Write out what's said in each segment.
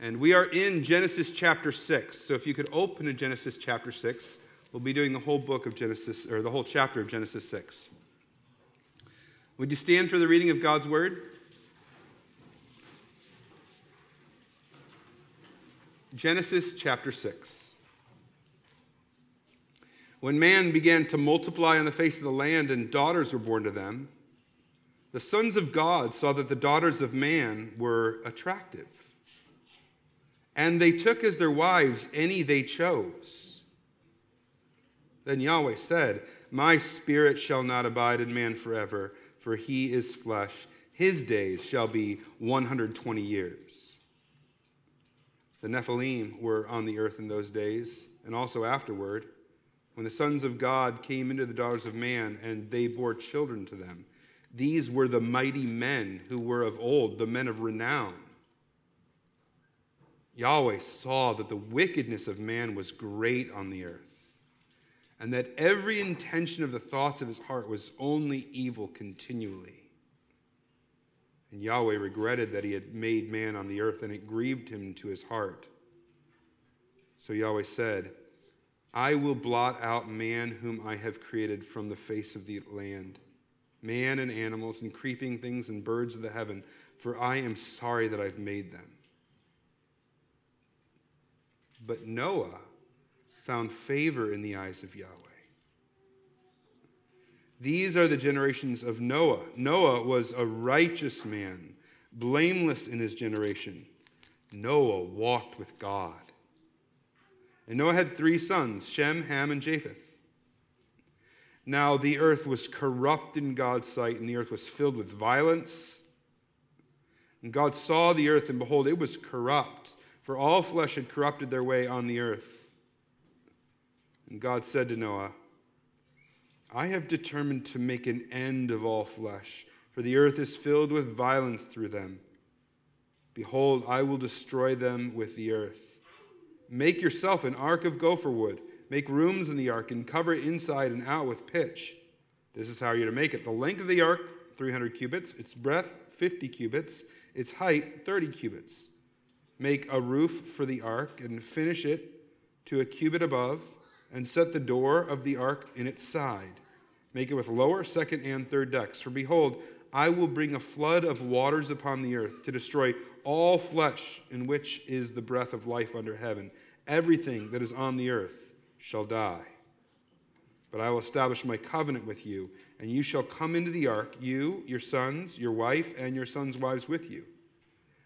And we are in Genesis chapter 6. So if you could open to Genesis chapter 6, we'll be doing the whole book of Genesis, or the whole chapter of Genesis 6. Would you stand for the reading of God's word? Genesis chapter 6. When man began to multiply on the face of the land and daughters were born to them, the sons of God saw that the daughters of man were attractive. And they took as their wives any they chose. Then Yahweh said, My spirit shall not abide in man forever, for he is flesh. His days shall be 120 years. The Nephilim were on the earth in those days, and also afterward, when the sons of God came into the daughters of man, and they bore children to them. These were the mighty men who were of old, the men of renown. Yahweh saw that the wickedness of man was great on the earth, and that every intention of the thoughts of his heart was only evil continually. And Yahweh regretted that he had made man on the earth, and it grieved him to his heart. So Yahweh said, I will blot out man whom I have created from the face of the land man and animals, and creeping things and birds of the heaven, for I am sorry that I've made them. But Noah found favor in the eyes of Yahweh. These are the generations of Noah. Noah was a righteous man, blameless in his generation. Noah walked with God. And Noah had three sons Shem, Ham, and Japheth. Now the earth was corrupt in God's sight, and the earth was filled with violence. And God saw the earth, and behold, it was corrupt, for all flesh had corrupted their way on the earth. And God said to Noah, I have determined to make an end of all flesh, for the earth is filled with violence through them. Behold, I will destroy them with the earth. Make yourself an ark of gopher wood. Make rooms in the ark and cover it inside and out with pitch. This is how you're to make it. The length of the ark, 300 cubits, its breadth, 50 cubits, its height, 30 cubits. Make a roof for the ark and finish it to a cubit above, and set the door of the ark in its side. Make it with lower, second, and third decks. For behold, I will bring a flood of waters upon the earth to destroy all flesh in which is the breath of life under heaven, everything that is on the earth shall die. But I will establish my covenant with you, and you shall come into the ark, you, your sons, your wife, and your sons' wives with you.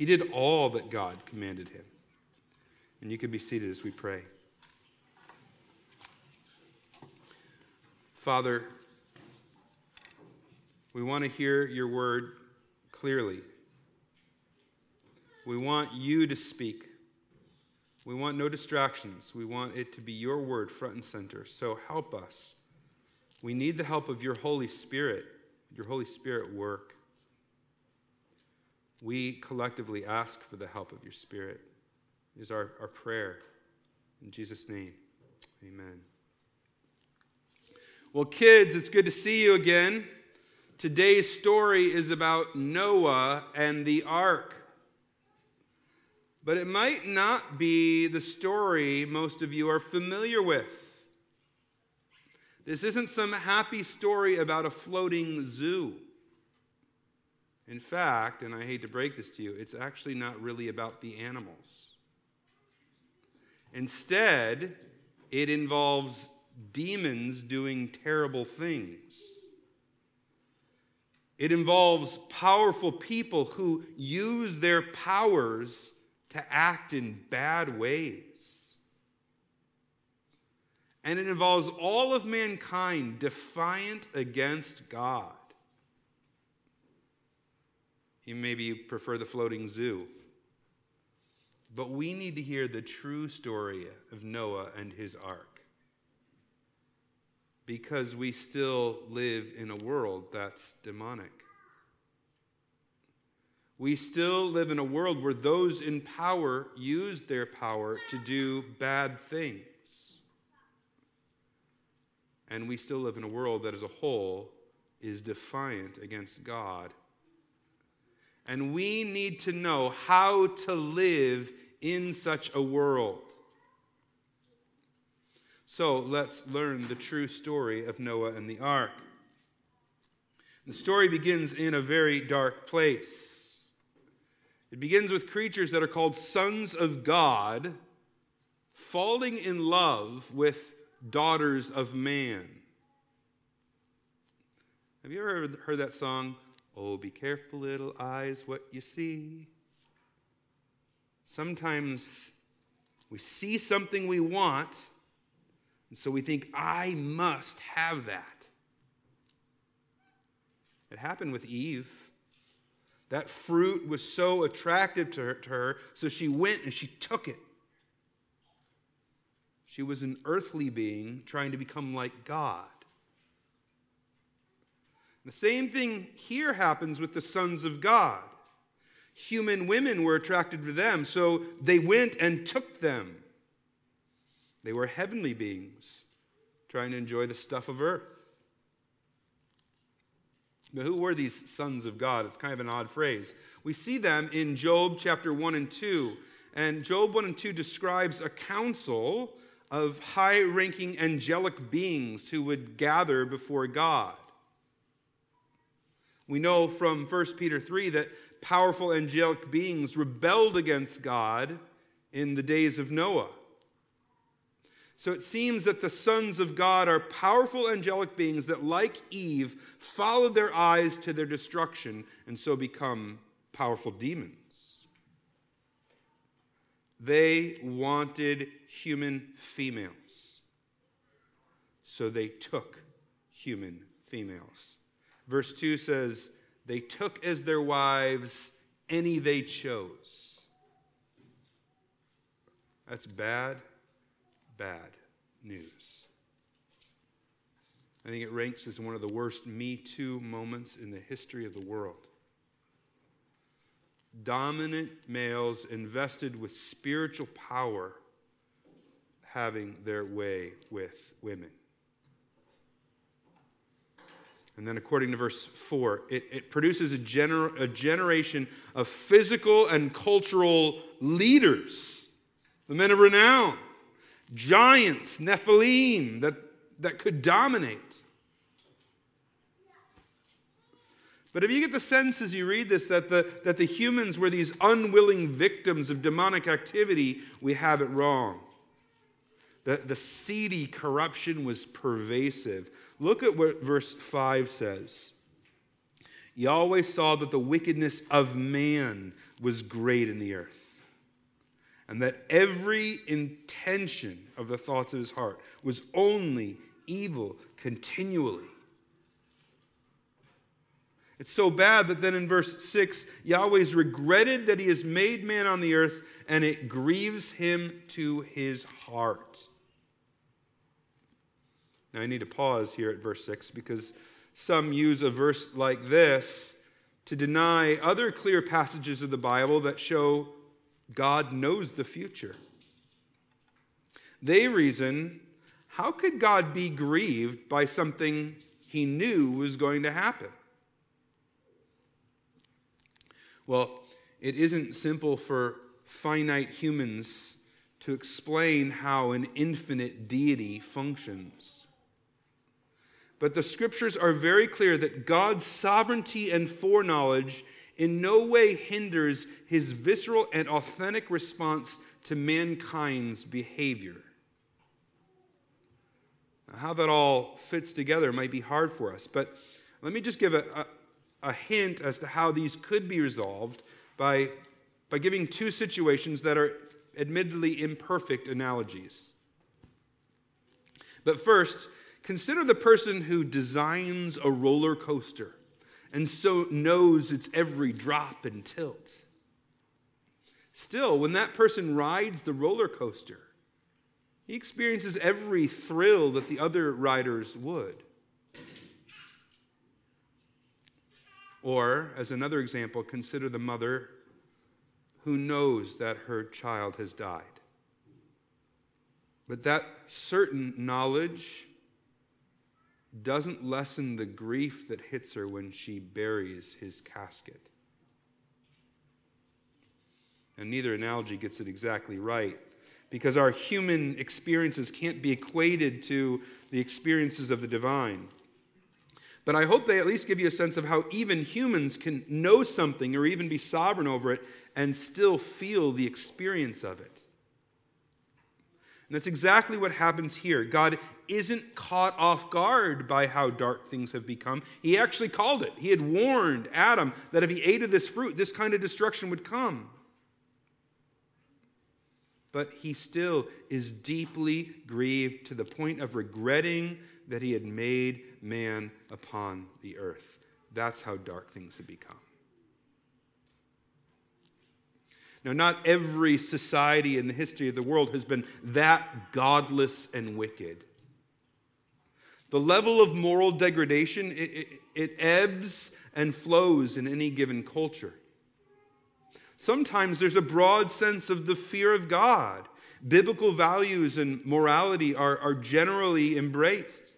He did all that God commanded him. And you can be seated as we pray. Father, we want to hear your word clearly. We want you to speak. We want no distractions. We want it to be your word front and center. So help us. We need the help of your Holy Spirit, your Holy Spirit work. We collectively ask for the help of your Spirit, is our, our prayer. In Jesus' name, amen. Well, kids, it's good to see you again. Today's story is about Noah and the ark. But it might not be the story most of you are familiar with. This isn't some happy story about a floating zoo. In fact, and I hate to break this to you, it's actually not really about the animals. Instead, it involves demons doing terrible things. It involves powerful people who use their powers to act in bad ways. And it involves all of mankind defiant against God. Maybe you maybe prefer the floating zoo. But we need to hear the true story of Noah and his ark. Because we still live in a world that's demonic. We still live in a world where those in power use their power to do bad things. And we still live in a world that as a whole is defiant against God. And we need to know how to live in such a world. So let's learn the true story of Noah and the ark. The story begins in a very dark place. It begins with creatures that are called sons of God falling in love with daughters of man. Have you ever heard that song? Oh, be careful, little eyes, what you see. Sometimes we see something we want, and so we think, I must have that. It happened with Eve. That fruit was so attractive to her, to her, so she went and she took it. She was an earthly being trying to become like God. The same thing here happens with the sons of God. Human women were attracted to them, so they went and took them. They were heavenly beings trying to enjoy the stuff of earth. But who were these sons of God? It's kind of an odd phrase. We see them in Job chapter 1 and 2. And Job 1 and 2 describes a council of high ranking angelic beings who would gather before God. We know from 1 Peter 3 that powerful angelic beings rebelled against God in the days of Noah. So it seems that the sons of God are powerful angelic beings that, like Eve, followed their eyes to their destruction and so become powerful demons. They wanted human females. So they took human females. Verse 2 says, They took as their wives any they chose. That's bad, bad news. I think it ranks as one of the worst Me Too moments in the history of the world dominant males invested with spiritual power having their way with women. And then, according to verse 4, it, it produces a, gener- a generation of physical and cultural leaders, the men of renown, giants, Nephilim, that, that could dominate. But if you get the sense as you read this that the, that the humans were these unwilling victims of demonic activity, we have it wrong. The, the seedy corruption was pervasive. Look at what verse 5 says. Yahweh saw that the wickedness of man was great in the earth, and that every intention of the thoughts of his heart was only evil continually. It's so bad that then in verse 6, Yahweh's regretted that he has made man on the earth, and it grieves him to his heart. Now, I need to pause here at verse 6 because some use a verse like this to deny other clear passages of the Bible that show God knows the future. They reason, how could God be grieved by something he knew was going to happen? Well, it isn't simple for finite humans to explain how an infinite deity functions. But the scriptures are very clear that God's sovereignty and foreknowledge in no way hinders his visceral and authentic response to mankind's behavior. Now, how that all fits together might be hard for us, but let me just give a, a a hint as to how these could be resolved by, by giving two situations that are admittedly imperfect analogies. But first, consider the person who designs a roller coaster and so knows its every drop and tilt. Still, when that person rides the roller coaster, he experiences every thrill that the other riders would. Or, as another example, consider the mother who knows that her child has died. But that certain knowledge doesn't lessen the grief that hits her when she buries his casket. And neither analogy gets it exactly right because our human experiences can't be equated to the experiences of the divine. But I hope they at least give you a sense of how even humans can know something or even be sovereign over it and still feel the experience of it. And that's exactly what happens here. God isn't caught off guard by how dark things have become. He actually called it. He had warned Adam that if he ate of this fruit, this kind of destruction would come. But he still is deeply grieved to the point of regretting that he had made man upon the earth. That's how dark things have become. Now, not every society in the history of the world has been that godless and wicked. The level of moral degradation, it, it, it ebbs and flows in any given culture. Sometimes there's a broad sense of the fear of God. Biblical values and morality are, are generally embraced.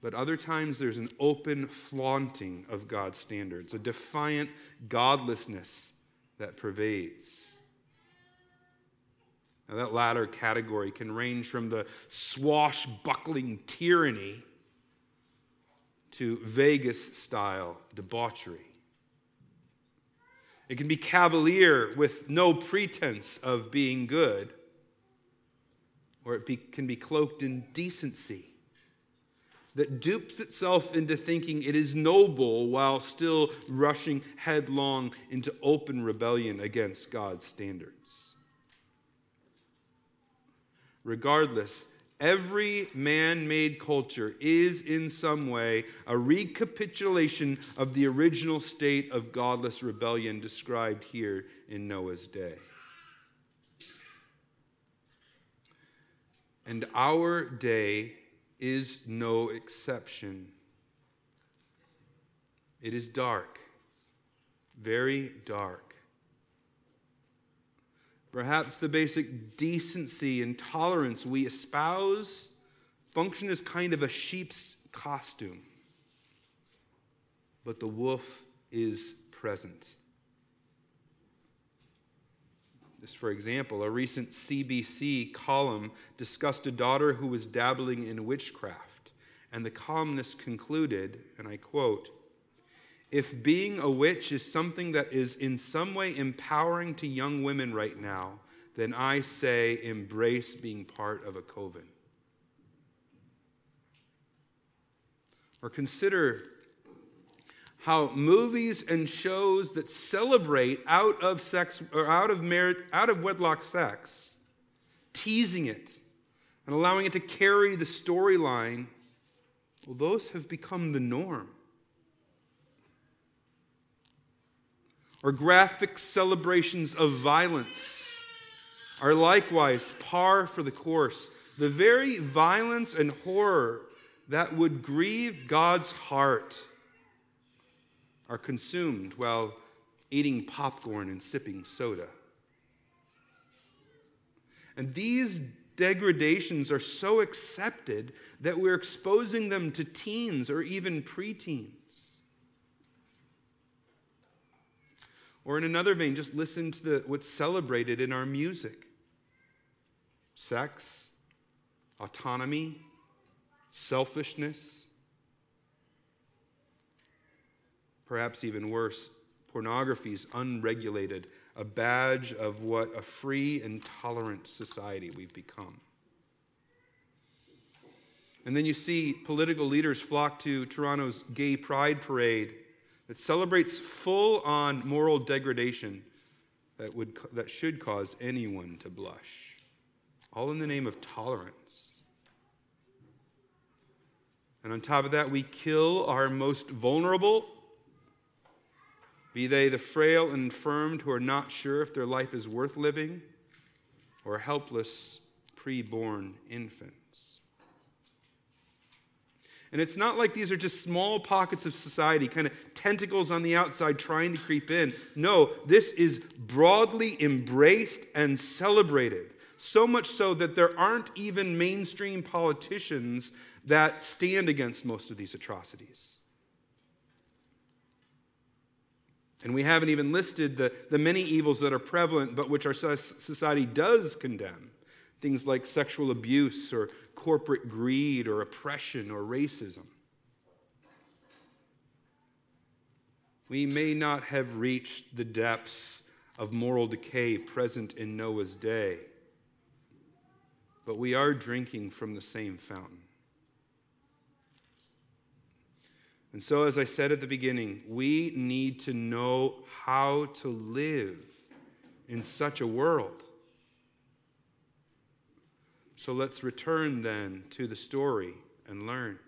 But other times there's an open flaunting of God's standards, a defiant godlessness that pervades. Now, that latter category can range from the swashbuckling tyranny to Vegas style debauchery. It can be cavalier with no pretense of being good, or it be, can be cloaked in decency that dupes itself into thinking it is noble while still rushing headlong into open rebellion against God's standards. Regardless, every man made culture is in some way a recapitulation of the original state of godless rebellion described here in Noah's day. And our day is no exception. It is dark, very dark. Perhaps the basic decency and tolerance we espouse function as kind of a sheep's costume. But the wolf is present. Just for example, a recent CBC column discussed a daughter who was dabbling in witchcraft, and the columnist concluded, and I quote, if being a witch is something that is in some way empowering to young women right now, then I say embrace being part of a coven. Or consider how movies and shows that celebrate out of sex or out of merit, out of wedlock sex, teasing it and allowing it to carry the storyline, well, those have become the norm. Or graphic celebrations of violence are likewise par for the course. The very violence and horror that would grieve God's heart are consumed while eating popcorn and sipping soda. And these degradations are so accepted that we're exposing them to teens or even preteens. Or in another vein, just listen to the, what's celebrated in our music sex, autonomy, selfishness, Perhaps even worse, pornography is unregulated, a badge of what a free and tolerant society we've become. And then you see political leaders flock to Toronto's gay pride parade that celebrates full on moral degradation that, would, that should cause anyone to blush, all in the name of tolerance. And on top of that, we kill our most vulnerable be they the frail and infirmed who are not sure if their life is worth living, or helpless preborn infants. And it's not like these are just small pockets of society, kind of tentacles on the outside trying to creep in. No, this is broadly embraced and celebrated. So much so that there aren't even mainstream politicians that stand against most of these atrocities. And we haven't even listed the, the many evils that are prevalent, but which our society does condemn. Things like sexual abuse or corporate greed or oppression or racism. We may not have reached the depths of moral decay present in Noah's day, but we are drinking from the same fountain. And so, as I said at the beginning, we need to know how to live in such a world. So let's return then to the story and learn.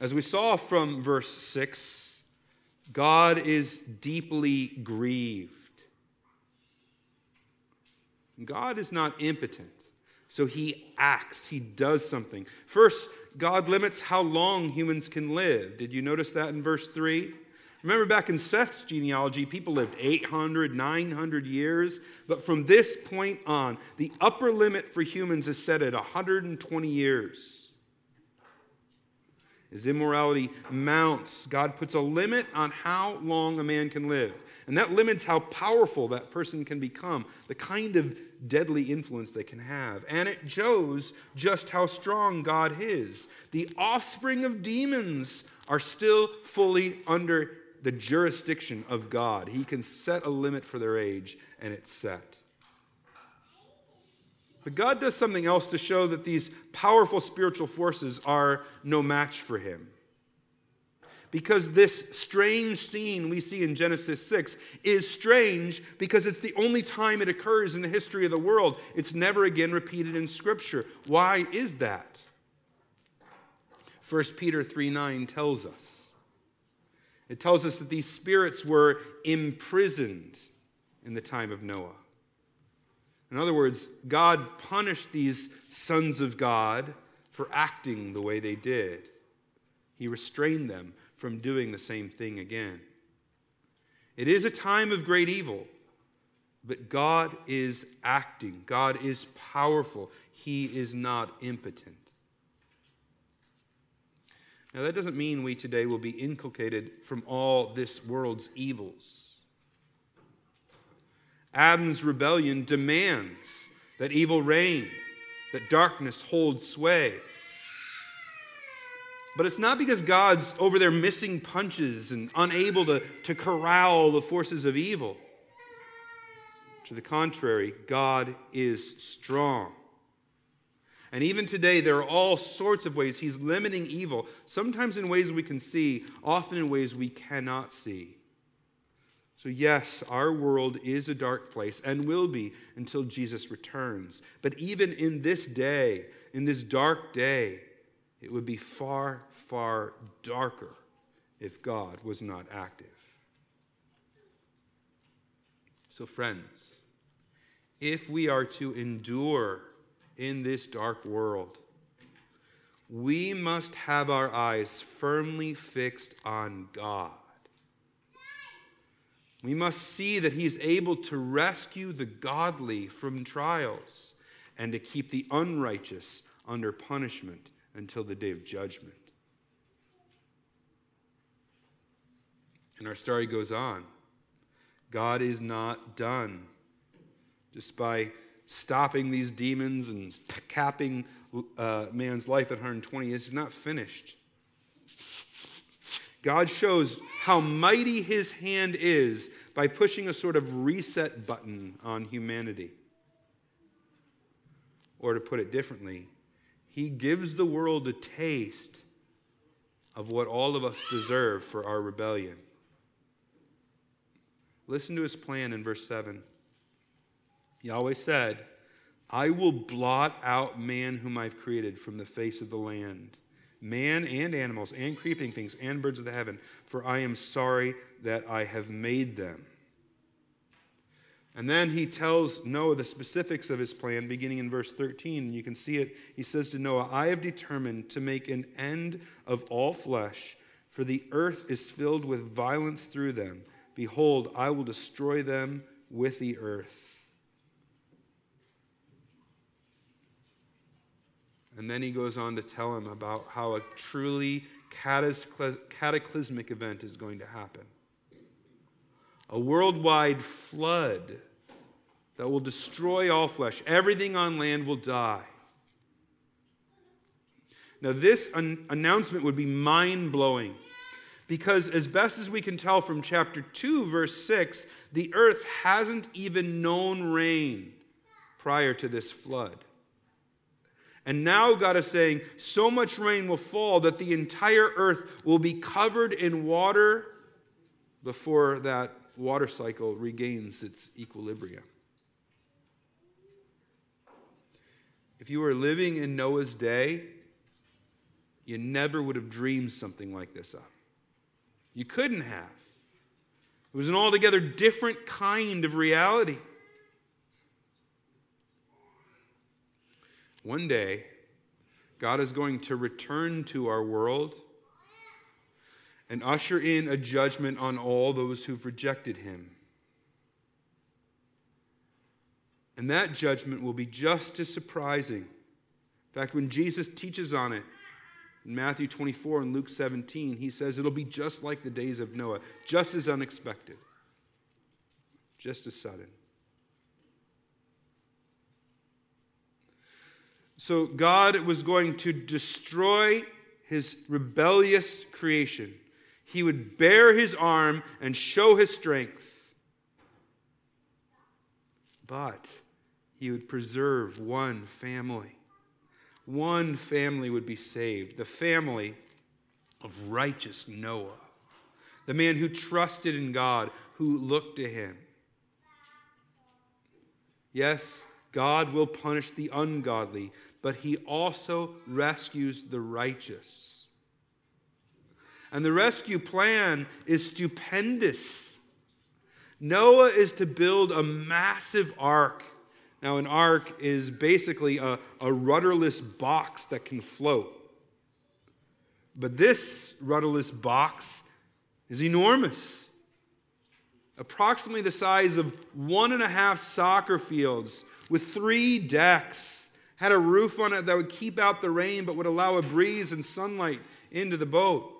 As we saw from verse 6, God is deeply grieved. God is not impotent, so he acts, he does something. First, God limits how long humans can live. Did you notice that in verse 3? Remember back in Seth's genealogy, people lived 800, 900 years. But from this point on, the upper limit for humans is set at 120 years. As immorality mounts, God puts a limit on how long a man can live. And that limits how powerful that person can become, the kind of deadly influence they can have. And it shows just how strong God is. The offspring of demons are still fully under the jurisdiction of God. He can set a limit for their age, and it's set. But God does something else to show that these powerful spiritual forces are no match for him. Because this strange scene we see in Genesis 6 is strange because it's the only time it occurs in the history of the world. It's never again repeated in Scripture. Why is that? 1 Peter 3 9 tells us it tells us that these spirits were imprisoned in the time of Noah. In other words, God punished these sons of God for acting the way they did. He restrained them from doing the same thing again. It is a time of great evil, but God is acting. God is powerful. He is not impotent. Now, that doesn't mean we today will be inculcated from all this world's evils. Adam's rebellion demands that evil reign, that darkness hold sway. But it's not because God's over there missing punches and unable to, to corral the forces of evil. To the contrary, God is strong. And even today, there are all sorts of ways he's limiting evil, sometimes in ways we can see, often in ways we cannot see. So, yes, our world is a dark place and will be until Jesus returns. But even in this day, in this dark day, it would be far, far darker if God was not active. So, friends, if we are to endure in this dark world. We must have our eyes firmly fixed on God. We must see that He is able to rescue the godly from trials and to keep the unrighteous under punishment until the day of judgment. And our story goes on. God is not done. Just by stopping these demons and capping uh, man's life at 120 is not finished. God shows how mighty his hand is by pushing a sort of reset button on humanity. Or to put it differently, he gives the world a taste of what all of us deserve for our rebellion. Listen to his plan in verse 7. Yahweh said, I will blot out man whom I've created from the face of the land, man and animals, and creeping things, and birds of the heaven, for I am sorry that I have made them. And then he tells Noah the specifics of his plan, beginning in verse 13. You can see it. He says to Noah, I have determined to make an end of all flesh, for the earth is filled with violence through them. Behold, I will destroy them with the earth. And then he goes on to tell him about how a truly cataclysmic event is going to happen a worldwide flood that will destroy all flesh. Everything on land will die. Now, this an- announcement would be mind blowing because, as best as we can tell from chapter 2, verse 6, the earth hasn't even known rain prior to this flood. And now God is saying, so much rain will fall that the entire earth will be covered in water before that water cycle regains its equilibrium. If you were living in Noah's day, you never would have dreamed something like this up. You couldn't have. It was an altogether different kind of reality. One day, God is going to return to our world and usher in a judgment on all those who've rejected him. And that judgment will be just as surprising. In fact, when Jesus teaches on it in Matthew 24 and Luke 17, he says it'll be just like the days of Noah, just as unexpected, just as sudden. So God was going to destroy his rebellious creation. He would bare his arm and show his strength. But he would preserve one family. One family would be saved the family of righteous Noah, the man who trusted in God, who looked to him. Yes, God will punish the ungodly, but he also rescues the righteous. And the rescue plan is stupendous. Noah is to build a massive ark. Now, an ark is basically a, a rudderless box that can float. But this rudderless box is enormous approximately the size of one and a half soccer fields with three decks. Had a roof on it that would keep out the rain but would allow a breeze and sunlight into the boat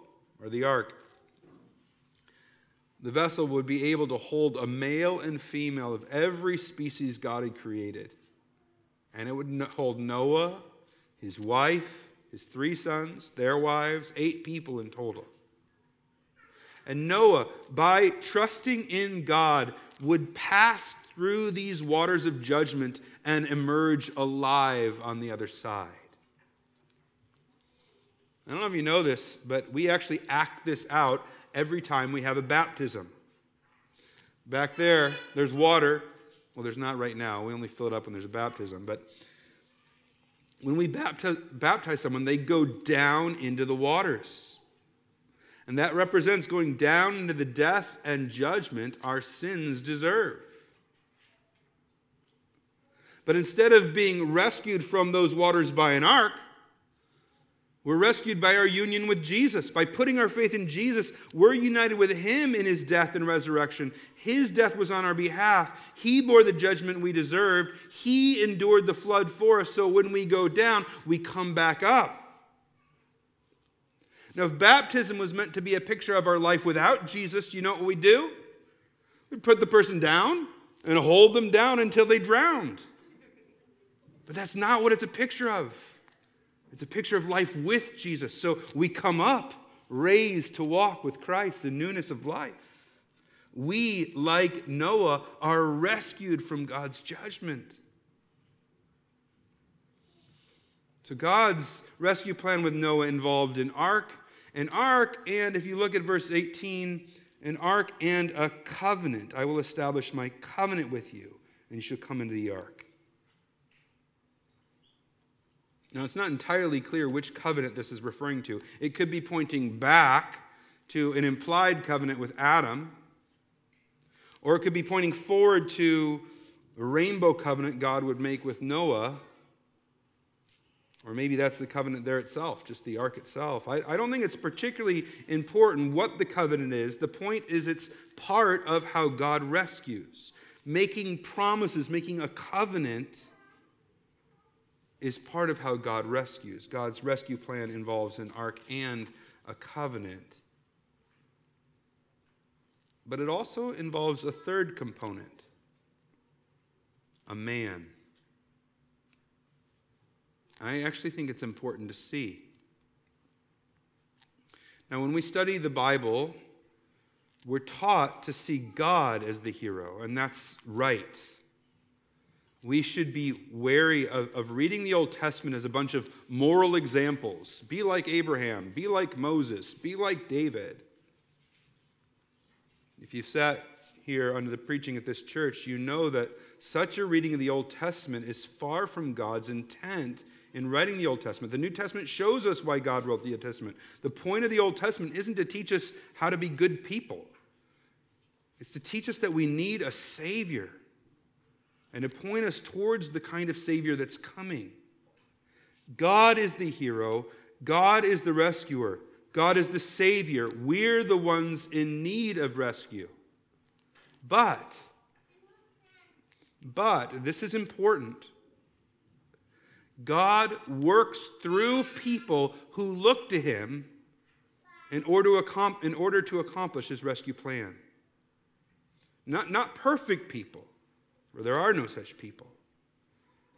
or the ark. The vessel would be able to hold a male and female of every species God had created. And it would hold Noah, his wife, his three sons, their wives, eight people in total. And Noah, by trusting in God, would pass through these waters of judgment and emerge alive on the other side. I don't know if you know this, but we actually act this out every time we have a baptism. Back there, there's water. Well, there's not right now. We only fill it up when there's a baptism. But when we baptize, baptize someone, they go down into the waters. And that represents going down into the death and judgment our sins deserve. But instead of being rescued from those waters by an ark, we're rescued by our union with Jesus. By putting our faith in Jesus, we're united with Him in His death and resurrection. His death was on our behalf. He bore the judgment we deserved. He endured the flood for us. So when we go down, we come back up. Now, if baptism was meant to be a picture of our life without Jesus, do you know what we do? We put the person down and hold them down until they drowned. But that's not what it's a picture of. It's a picture of life with Jesus. So we come up, raised to walk with Christ in newness of life. We, like Noah, are rescued from God's judgment. So God's rescue plan with Noah involved an ark an ark, and if you look at verse 18, an ark and a covenant. I will establish my covenant with you, and you shall come into the ark. Now, it's not entirely clear which covenant this is referring to. It could be pointing back to an implied covenant with Adam, or it could be pointing forward to the rainbow covenant God would make with Noah. Or maybe that's the covenant there itself, just the ark itself. I, I, don't think it's particularly important what the covenant is. The point is, it's part of how God rescues. Making promises, making a covenant is part of how God rescues. God's rescue plan involves an ark and a covenant. But it also involves a third component a man. I actually think it's important to see. Now, when we study the Bible, we're taught to see God as the hero, and that's right we should be wary of, of reading the Old Testament as a bunch of moral examples. Be like Abraham, be like Moses, be like David. If you've sat here under the preaching at this church, you know that such a reading of the Old Testament is far from God's intent in writing the Old Testament. The New Testament shows us why God wrote the Old Testament. The point of the Old Testament isn't to teach us how to be good people, it's to teach us that we need a Savior and to point us towards the kind of Savior that's coming. God is the hero, God is the rescuer, God is the Savior. We're the ones in need of rescue. But, but, this is important. God works through people who look to Him in order to, in order to accomplish His rescue plan. Not, not perfect people, for there are no such people,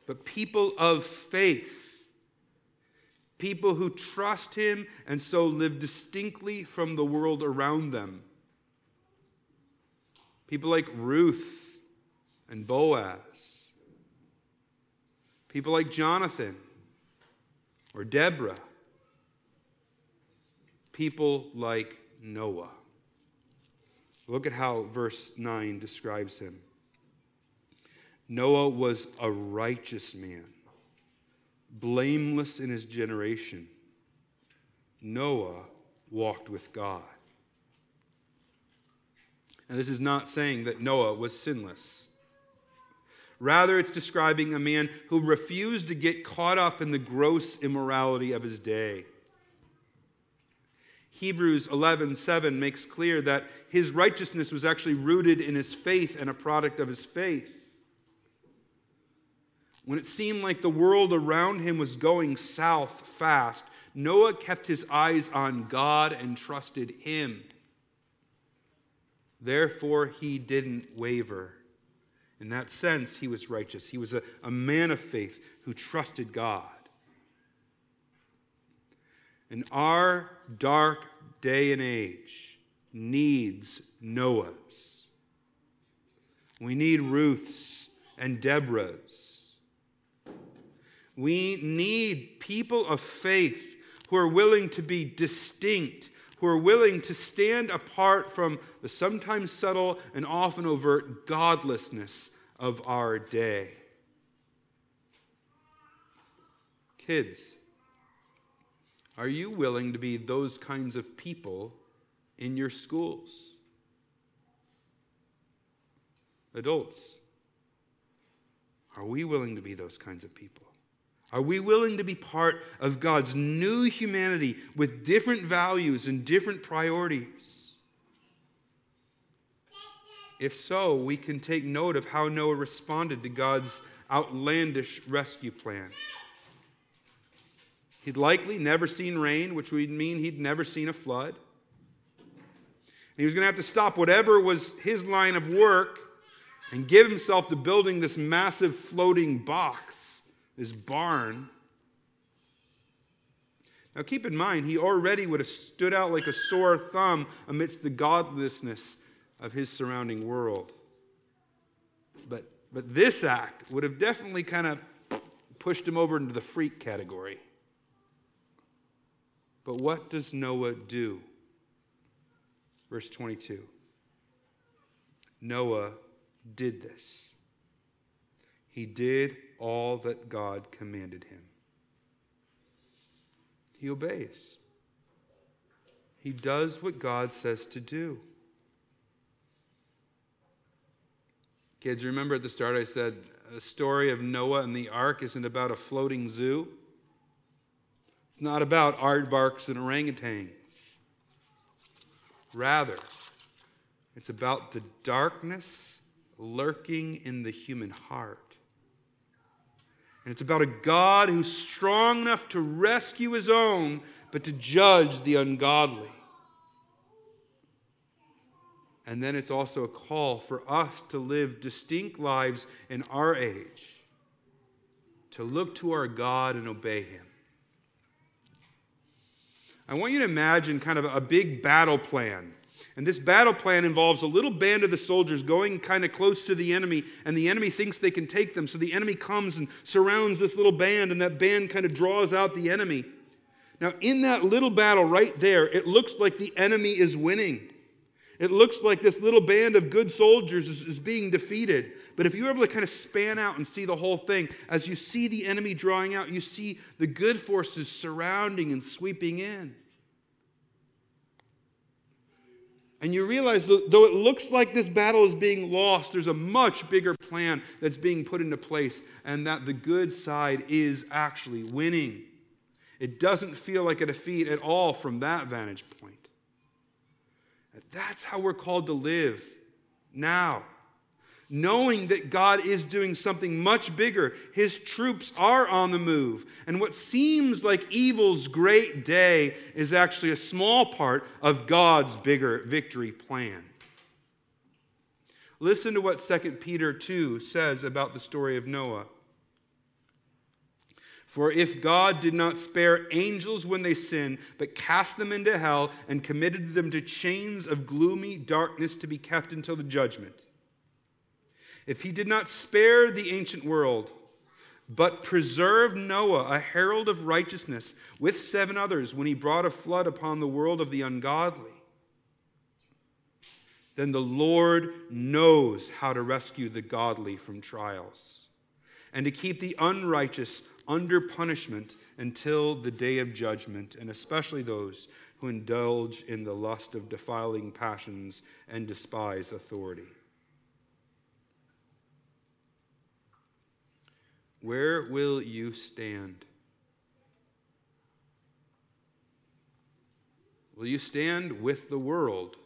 but people of faith. People who trust him and so live distinctly from the world around them. People like Ruth and Boaz. People like Jonathan or Deborah. People like Noah. Look at how verse 9 describes him. Noah was a righteous man, blameless in his generation. Noah walked with God. And this is not saying that Noah was sinless. Rather, it's describing a man who refused to get caught up in the gross immorality of his day. Hebrews 11:7 makes clear that his righteousness was actually rooted in his faith and a product of his faith when it seemed like the world around him was going south fast, Noah kept his eyes on God and trusted him. Therefore, he didn't waver. In that sense, he was righteous. He was a, a man of faith who trusted God. And our dark day and age needs Noah's. We need Ruth's and Deborah's. We need people of faith who are willing to be distinct, who are willing to stand apart from the sometimes subtle and often overt godlessness of our day. Kids, are you willing to be those kinds of people in your schools? Adults, are we willing to be those kinds of people? Are we willing to be part of God's new humanity with different values and different priorities? If so, we can take note of how Noah responded to God's outlandish rescue plan. He'd likely never seen rain, which would mean he'd never seen a flood. And he was going to have to stop whatever was his line of work and give himself to building this massive floating box this barn. Now, keep in mind, he already would have stood out like a sore thumb amidst the godlessness of his surrounding world. But, but this act would have definitely kind of pushed him over into the freak category. But what does Noah do? Verse 22 Noah did this. He did all that God commanded him. he obeys. He does what God says to do. Kids, remember at the start I said the story of Noah and the ark isn't about a floating zoo? It's not about aardvarks and orangutans. Rather, it's about the darkness lurking in the human heart. And it's about a God who's strong enough to rescue his own, but to judge the ungodly. And then it's also a call for us to live distinct lives in our age, to look to our God and obey Him. I want you to imagine kind of a big battle plan. And this battle plan involves a little band of the soldiers going kind of close to the enemy, and the enemy thinks they can take them. So the enemy comes and surrounds this little band, and that band kind of draws out the enemy. Now, in that little battle right there, it looks like the enemy is winning. It looks like this little band of good soldiers is, is, being defeated. But if you're able to kind of span out and see the whole thing, as you see the enemy drawing out, you see the good forces surrounding and sweeping in. And you realize, though it looks like this battle is being lost, there's a much bigger plan that's being put into place, and that the good side is actually winning. It doesn't feel like a defeat at all from that vantage point. That's how we're called to live now. Knowing that God is doing something much bigger. His troops are on the move. And what seems like evil's great day is actually a small part of God's bigger victory plan. Listen to what 2 Peter 2 says about the story of Noah. For if God did not spare angels when they sinned, but cast them into hell and committed them to chains of gloomy darkness to be kept until the judgment, if he did not spare the ancient world, but preserved Noah, a herald of righteousness, with seven others when he brought a flood upon the world of the ungodly, then the Lord knows how to rescue the godly from trials and to keep the unrighteous under punishment until the day of judgment, and especially those who indulge in the lust of defiling passions and despise authority. Where will you stand? Will you stand with the world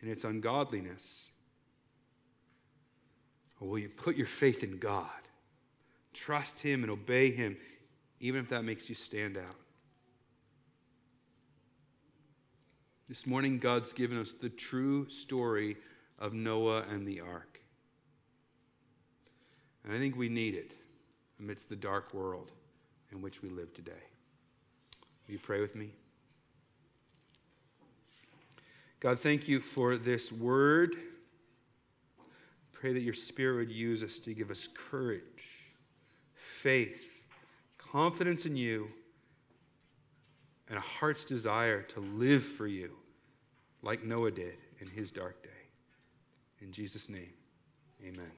in its ungodliness? Or will you put your faith in God? Trust Him and obey Him, even if that makes you stand out. This morning, God's given us the true story of Noah and the ark. And I think we need it amidst the dark world in which we live today. Will you pray with me? God, thank you for this word. Pray that your Spirit would use us to give us courage faith, confidence in you, and a heart's desire to live for you like Noah did in his dark day. In Jesus' name, amen.